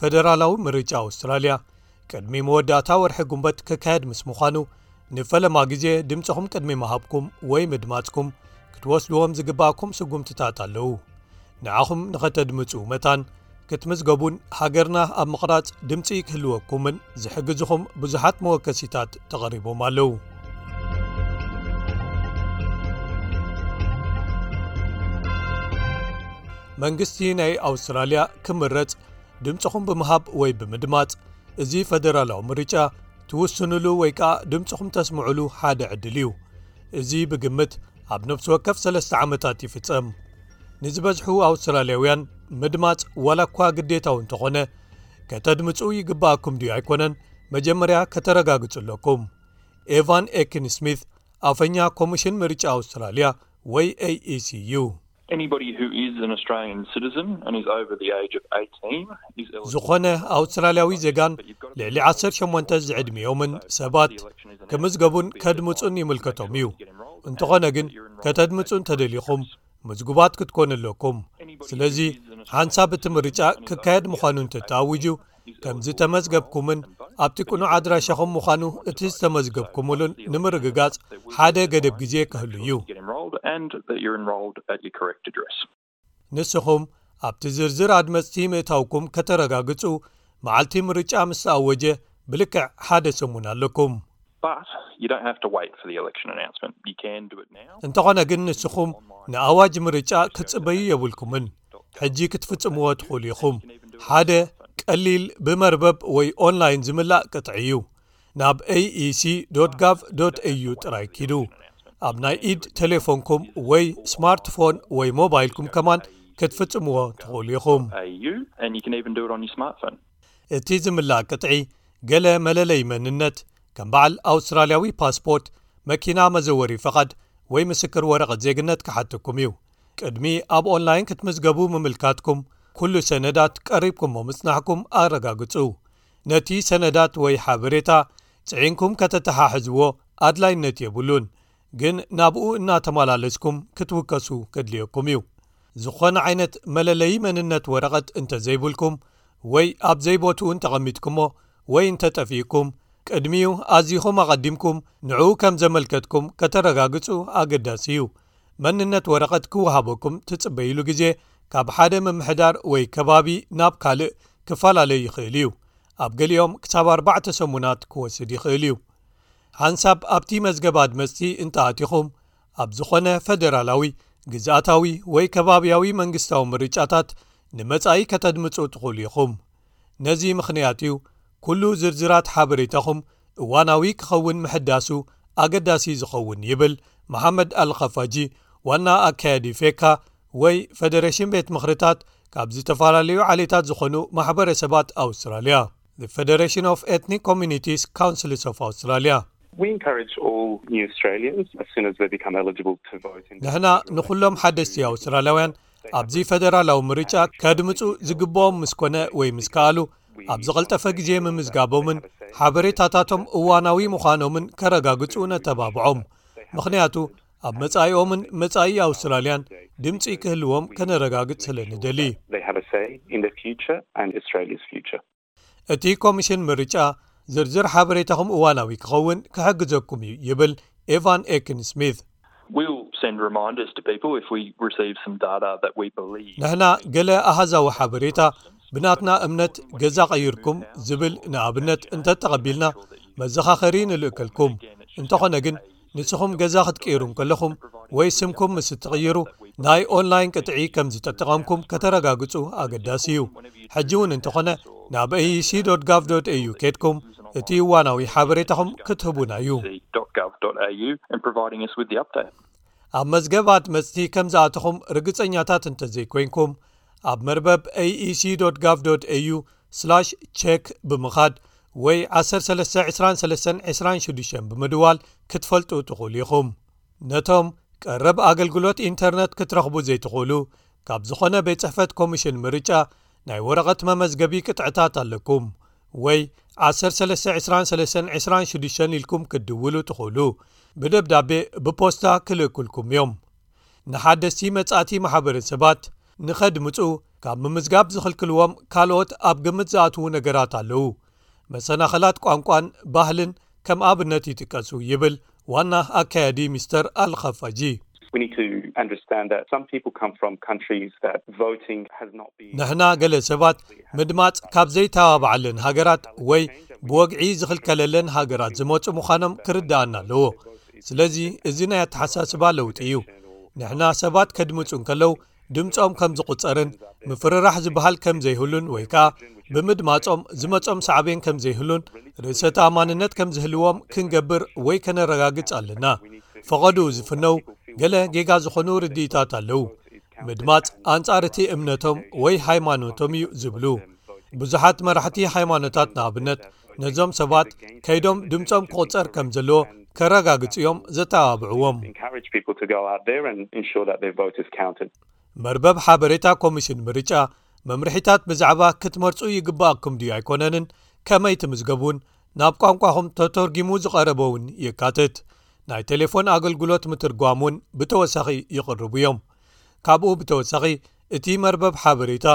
ፈደራላዊ ምርጫ ኣውስትራልያ ቅድሚ መወዳእታ ወርሒ ጉንበት ክካየድ ምስ ምዃኑ ንፈለማ ግዜ ድምፂኹም ቅድሚ መሃብኩም ወይ ምድማጽኩም ክትወስድዎም ዝግባእኩም ስጉምትታት ኣለዉ። ንዓኹም ንኸተድምፁ መታን ክትምዝገቡን ሃገርና ኣብ ምቕራጽ ድምፂ ክህልወኩምን ዝሕግዝኹም ብዙሓት መወከሲታት ተቐሪቦም ኣለዉ። መንግስቲ ናይ ኣውስትራልያ ክምረጽ ድምፂኹም ብምሃብ ወይ ብምድማጽ እዚ ፈደራላዊ ምርጫ ትውስንሉ ወይ ከኣ ድምፂኹም ተስምዑሉ ሓደ ዕድል እዩ። እዚ ብግምት ኣብ ነፍሲ ወከፍ 3ለስተ ዓመታት ይፍጸም ንዝበዝሑ ኣውስትራልያውያን ምድማጽ ዋላ እኳ ግዴታው እንተኾነ ከተድምፁ ይግባኣኩም ድዩ ኣይኮነን። መጀመርያ ከተረጋግጹ ኣለኩም ኤቫን ኤክን ስሚት ኣፈኛ ኮሚሽን ምርጫ ኣውስትራልያ ወይ aec እዩ ዝኾነ ኣውስትራልያዊ ዜጋን ልዕሊ 18 ዝዕድሚዮምን ሰባት ክምዝገቡን ከድምፁን ይምልከቶም እዩ። እንተኾነ ግን ከተድምፁ እንተደሊኹም ምዝጉባት ክትኮኑ ኣለኩም። ስለዚ ሓንሳብ እቲ ምርጫ ክካየድ ምዃኑ እንተተኣውጁ ከም ዝተመዝገብኩምን ኣብቲ ቁኑዕ ኣድራሻኹም ምዃኑ እቲ ዝተመዝገብኩምሉን ንምርግጋጽ ሓደ ገደብ ግዜ ክህሉ እዩ። ንስኹም ኣብቲ ዝርዝር ኣድመፅቲ ምእታውኩም ከተረጋግጹ መዓልቲ ምርጫ ምስ ተኣወጀ ብልክዕ ሓደ ሰሙን ኣለኩም እንተኾነ ግን ንስኹም ንኣዋጅ ምርጫ ክትጽበዩ የብልኩምን ሕጂ ክትፍጽምዎ ትኽእሉ ኢኹም ሓደ ቀሊል ብመርበብ ወይ ኦንላይን ዝምላእ ቅጥዒ እዩ ናብ aec ጋቭ au ጥራይ ኪዱ ኣብ ናይ ኢድ ቴሌፎንኩም ወይ ስማርትፎን ወይ ሞባይልኩም ከማን ክትፍጽምዎ ትኽእሉ ኢኹም እቲ ዝምላእ ቅጥዒ ገለ መለለይ መንነት ከም በዓል ኣውስትራልያዊ ፓስፖርት መኪና መዘወሪ ፈቓድ ወይ ምስክር ወረቐት ዜግነት ክሓትኩም እዩ ቅድሚ ኣብ ኦንላይን ክትምዝገቡ ምምልካትኩም ኩሉ ሰነዳት ቀሪብኩምሞ ምጽናሕኩም ኣረጋግጹ ነቲ ሰነዳት ወይ ሓበሬታ ጽዒንኩም ከተተሓሕዝዎ ኣድላይነት የብሉን ግን ናብኡ እናተመላለስኩም ክትውከሱ ከድልየኩም እዩ ዝኾነ ዓይነት መለለዪ መንነት ወረቐት እንተ ዘይብልኩም ወይ ኣብ ዘይቦትኡን ተቐሚጥኩሞ ወይ እንተጠፊእኩም ቅድሚኡ ኣዝኹም ኣቐዲምኩም ንዕኡ ከም ዘመልከትኩም ከተረጋግጹ ኣገዳሲ እዩ። መንነት ወረቐት ክወሃበኩም ትጽበይሉ ግዜ ካብ ሓደ ምምሕዳር ወይ ከባቢ ናብ ካልእ ክፈላለዩ ይኽእል እዩ። ኣብ ገሊኦም ክሳብ 4ዕ ሰሙናት ክወስድ ይኽእል እዩ። ሓንሳብ ኣብቲ መዝገባ ድመፅቲ እንተኣቲኹም ኣብ ዝኾነ ፈደራላዊ ግዝኣታዊ ወይ ከባብያዊ መንግስታዊ ምርጫታት ንመጻኢ ከተድምፁ ትኽእሉ ኢኹም። ነዚ ምኽንያት እዩ ኩሉ ዝርዝራት ሓበሬታኹም እዋናዊ ክኸውን ምሕዳሱ ኣገዳሲ ዝኸውን ይብል መሓመድ ኣልኸፋጂ ዋና ኣካየዲ FECCA ወይ ፈደሬሽን ቤት ምኽርታት ካብ ዝተፈላለዩ ዓሌታት ዝኾኑ ማሕበረሰባት ኣውስትራልያ Federation of Ethnic Communities' Councils of Australia ንሕና ንኹሎም ሓደስቲ ኣውስትራልያውያን ኣብዚ ፈደራላዊ ምርጫ ከድምፁ ዝግብኦም ምስ ኮነ ወይ ምስ ከኣሉ ኣብ ዝቐልጠፈ ግዜ ምምዝጋቦምን ሓበሬታታቶም እዋናዊ ምዃኖምን ከረጋግጹ ነተባብዖም ምኽንያቱ ኣብ መጻኢኦምን መጻኢ ኣውስትራልያን ድምፂ ክህልዎም ከነረጋግጽ ስለ ንደሊ እቲ ኮሚሽን ምርጫ ዝርዝር ሓበሬታኹም እዋናዊ ክኸውን ክሕግዘኩም እዩ ይብል ኤቫን ኤክን ስሚት ንሕና ገለ ኣሃዛዊ ሓበሬታ ብናትና እምነት ገዛ ቐይርኩም ዝብል ንኣብነት እንተተቐቢልና መዘኻኸሪ ንልእከልኩም እንተኾነ ግን ንስኹም ገዛ ክትቅይሩም ከለኹም ወይ ስምኩም ምስ እትቕይሩ ናይ ኦንላይን ቅጥዒ ከም ዝተጠቐምኩም ከተረጋግጹ ኣገዳሲ እዩ ሕጂ እውን እንተኾነ ናብ aec ጋቭ au ኬድኩም እቲ እዋናዊ ሓበሬታኹም ክትህቡና እዩ ኣብ መዝገባት መጽቲ ከም ዝኣተኹም ርግጸኛታት እንተ ዘይኰይንኩም ኣብ መርበብ aec gov au check ብምኻድ ወይ 132326 ብምድዋል ክትፈልጡ ትኽእሉ ኢኹም። ነቶም ቀረብ ኣገልግሎት ኢንተርነት ክትረኽቡ ዘይትኽእሉ ካብ ዝኾነ ቤት ጽሕፈት ኮሚሽን ምርጫ ናይ ወረቐት መመዝገቢ ቅጥዕታት ኣለኩም ወይ 132326 ኢልኩም ክድውሉ ትኽእሉ። ብደብዳቤ ብፖስታ ክልእኩልኩም እዮም። ንሓደስቲ መጻእቲ ማሕበረሰባት ንኸድምፁ ካብ ምምዝጋብ ዝኽልክልዎም ካልኦት ኣብ ግምት ዝኣትዉ ነገራት ኣለዉ። መሰናኸላት ቋንቋን ባህልን ከም ኣብነት ይጥቀሱ ይብል ዋና ኣካየዲ ሚስተር ኣልኸፋጂ ንሕና ገለ ሰባት ምድማፅ ካብ ዘይተባብዓለን ሃገራት ወይ ብወግዒ ዝኽልከለለን ሃገራት ዝመፁ ምዃኖም ክርዳኣና ኣለዎ። ስለዚ እዚ ናይ ኣተሓሳስባ ለውጢ እዩ። ንሕና ሰባት ከድምፁ ከለዉ ድምፆም ከም ዝቝፀርን ምፍርራሕ ዝበሃል ከም ዘይህሉን ወይ ከኣ ብምድማፆም ዝመፆም ሳዕብን ከም ዘይህሉን ርእሰት ኣማንነት ከም ዝህልዎም ክንገብር ወይ ከነረጋግፅ ኣለና። ፈቐዱ ዝፍነው ገለ ጌጋ ዝኾኑ ርድኢታት ኣለዉ። ምድማፅ ኣንጻር እቲ እምነቶም ወይ ሃይማኖቶም እዩ ዝብሉ። ብዙሓት መራሕቲ ሃይማኖታት ንኣብነት ነዞም ሰባት ከይዶም ድምፆም ክቝፀር ከም ዘለዎ ከረጋግፅ እዮም ዘተባብዕዎም መርበብ ሓበሬታ ኮሚሽን ምርጫ መምርሒታት ብዛዕባ ክትመርፁ ይግባኣኩም ድዩ ኣይኮነንን? ከመይ ትምዝገቡን? ናብ ቋንቋኹም ተተርጊሙ ዝቐረበ እውን ይካትት ናይ ቴሌፎን ኣገልግሎት ምትርጓም ውን ብተወሳኺ ይቕርቡ እዮም። ካብኡ ብተወሳኺ እቲ መርበብ ሓበሬታ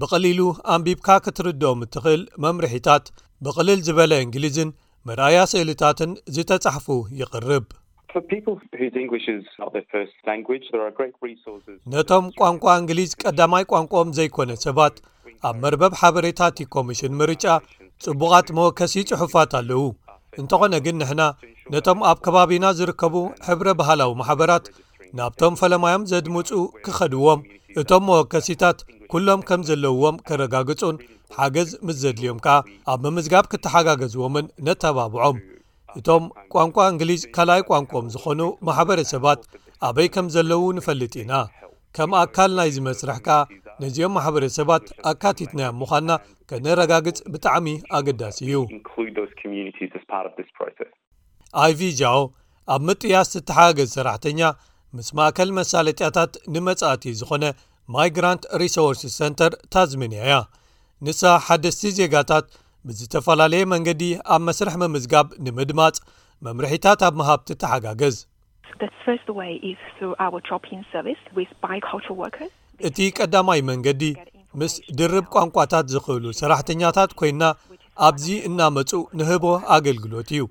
ብቐሊሉ ኣንቢብካ ክትርድኦም እትኽእል መምርሒታት ብቕልል ዝበለ እንግሊዝን መርኣያ ስእልታትን ዝተጻሕፉ ይቕርብ ነቶም ቋንቋ እንግሊዝ ቀዳማይ ቋንቋኦም ዘይኮነ ሰባት ኣብ መርበብ ሓበሬታት ኮሚሽን ምርጫ ጽቡቓት መወከሲ ጽሑፋት ኣለዉ። እንተኾነ ግን ንሕና ነቶም ኣብ ከባቢና ዝርከቡ ሕብረ ባህላዊ ማሕበራት ናብቶም ፈለማዮም ዘድምፁ ክኸድዎም። እቶም መወከሲታት ኩሎም ከም ዘለውዎም ከረጋግጹን ሓገዝ ምስ ዘድልዮም ከኣ ኣብ ምምዝጋብ ክትሓጋገዝዎምን ነተባብዖም እቶም ቋንቋ እንግሊዝ ካልኣይ ቋንቋኦም ዝኾኑ ማሕበረሰባት ኣበይ ከም ዘለዉ ንፈልጥ ኢና። ከም ኣካል ናይ ዝመስርሕ ከኣ ነዚኦም ማሕበረሰባት ኣካቲትናዮ ምዃንና ከነረጋግጽ ብጣዕሚ ኣገዳሲ እዩ። ኣይቪ ጃኦ ኣብ ምጥያስ እተሓጋገዝ ሰራሕተኛ ምስ ማእከል መሳለጥያታት ንመጻእቲ ዝኾነ Migrant Resource Centre ታዝሜንያ እያ። ንሳ ሓደስቲ ዜጋታት ብዝተፈላለየ መንገዲ ኣብ መስርሕ ምምዝጋብ ንምድማፅ መምርሒታት ኣብ መሃብቲ ተሓጋገዝ። እቲ ቀዳማይ መንገዲ ምስ ድርብ ቋንቋታት ዝኽእሉ ሰራሕተኛታት ኮይንና ኣብዚ እናመፁ ንህቦ ኣገልግሎት እዩ።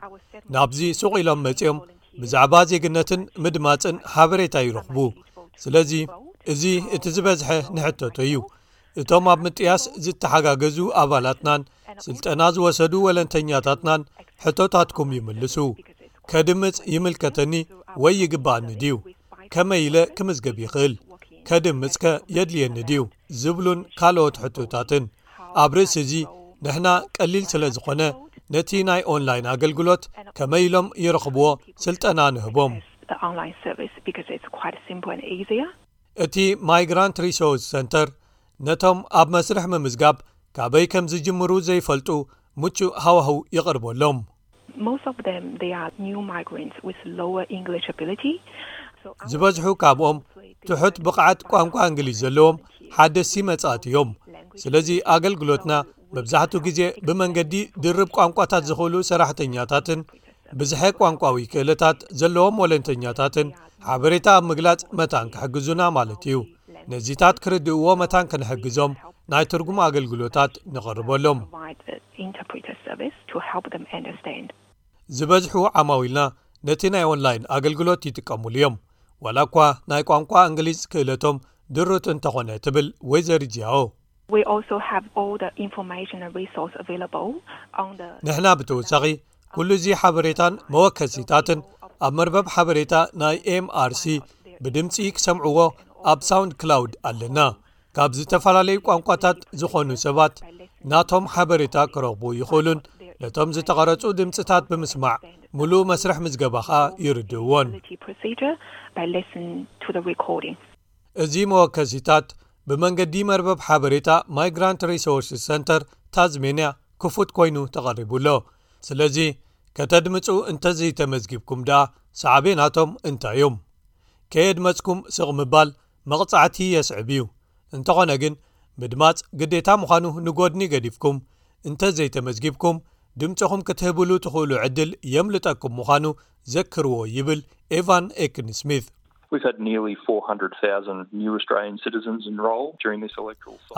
ናብዚ ሱቕ ኢሎም መጺኦም ብዛዕባ ዜግነትን ምድማፅን ሓበሬታ ይረኽቡ። ስለዚ እዚ እቲ ዝበዝሐ ንሕተቶ እዩ። እቶም ኣብ ምጥያስ ዝተሓጋገዙ ኣባላትናን ስልጠና ዝወሰዱ ወለንተኛታትናን ሕቶታትኩም ይምልሱ ከድምፅ ይምልከተኒ ወይ ይግባኣኒ ድዩ ከመይ ኢለ ክምዝገብ ይኽእል? ከድምፅከ የድልየኒ ድዩ ዝብሉን ካልኦት ሕቶታትን። ኣብ ርእሲ እዚ ንሕና ቀሊል ስለ ዝኾነ ነቲ ናይ ኦንላይን ኣገልግሎት ከመይ ኢሎም ይረኽብዎ ስልጠና ንህቦም። እቲ Migrant Resource Centre ነቶም ኣብ መስርሕ ምምዝጋብ ካበይ ከም ዝጅምሩ ዘይፈልጡ ምቹእ ሃዋህው ይቕርበሎም ዝበዝሑ ካብኦም ትሑት ብቕዓት ቋንቋ እንግሊዝ ዘለዎም ሓደስቲ መጻእት እዮም። ስለዚ ኣገልግሎትና መብዛሕትኡ ግዜ ብመንገዲ ድርብ ቋንቋታት ዝኽእሉ ሰራሕተኛታትን ብዝሐ ቋንቋዊ ክእለታት ዘለዎም ወለንተኛታትን ሓበሬታ ኣብ ምግላጽ መታን ክሕግዙና ማለት እዩ። ነዚታት ክርድእዎ መታን ከነሕግዞም ናይ ትርጉም ኣገልግሎታት ንቐርበሎም። ዝበዝሑ ዓማዊልና ነቲ ናይ ኦንላይን ኣገልግሎት ይጥቀሙሉ እዮም። ዋላ እኳ ናይ ቋንቋ እንግሊዝ ክእለቶም ድርት እንተኾነ ትብል ወይ ዘርጅያኦ ንሕና ብተወሳኺ ኩሉ እዚ ሓበሬታን መወከሲታትን ኣብ መርበብ ሓበሬታ ናይ MRC ብድምፂ ክሰምዕዎ ኣብ SoundCloud ኣለና ካብ ዝተፈላለዩ ቋንቋታት ዝኾኑ ሰባት ናቶም ሓበሬታ ክረኽቡ ይኽእሉን። ነቶም ዝተቐረፁ ድምፅታት ብምስማዕ ሙሉእ መስርሕ ምዝገባ ኸኣ ይርድእዎን። እዚ መወከሲታት ብመንገዲ መርበብ ሓበሬታ Migrant Resource Centre ታዝሜንያ ክፉት ኮይኑ ተቐሪቡሎ። ስለዚ ከተድምፁ እንተዘይተመዝጊብኩም ደኣ ሳዕቤናቶም እንታይ እዮም? ከየድመፅኩም ስቕ ምባል መቕጻዕቲ የስዕብ እዩ እንተኾነ ግን ምድማፅ ግዴታ ምዃኑ ንጐድኒ ገዲፍኩም እንተዘይተመዝጊብኩም ድምፂኹም ክትህብሉ ትኽእሉ ዕድል የምልጠኩም ምዃኑ ዘክርዎ ይብል ኤቫን ኤክን ስሚት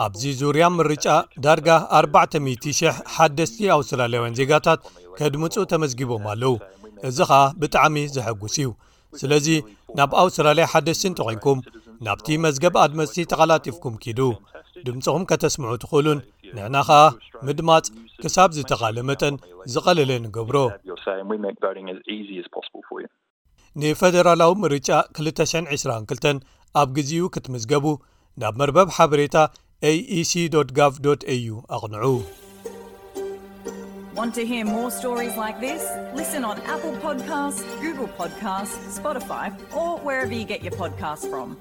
ኣብዚ ዙርያ ምርጫ ዳርጋ 400,000 ሓደስቲ ኣውስትራልያውያን ዜጋታት ከድምፁ ተመዝጊቦም ኣለዉ። እዚ ኸኣ ብጣዕሚ ዘሐጉስ እዩ። ስለዚ ናብ ኣውስትራልያ ሓደስቲ እንተ ዀንኩም ናብቲ መዝገብ ኣድመስቲ ተቐላጢፍኩም ኪዱ ድምፂኹም ከተስምዑ ትኽእሉን ንሕና ኸኣ ምድማፅ ክሳብ ዝተቓለ መጠን ዝቐለለ ንገብሮ ንፈደራላዊ ምርጫ 222 ኣብ ግዜኡ ክትምዝገቡ ናብ መርበብ ሓበሬታ aec gov au ኣቕንዑ Want to hear more stories like this? Listen on Apple Podcasts, Google Podcasts, Spotify, or wherever you get your podcasts from.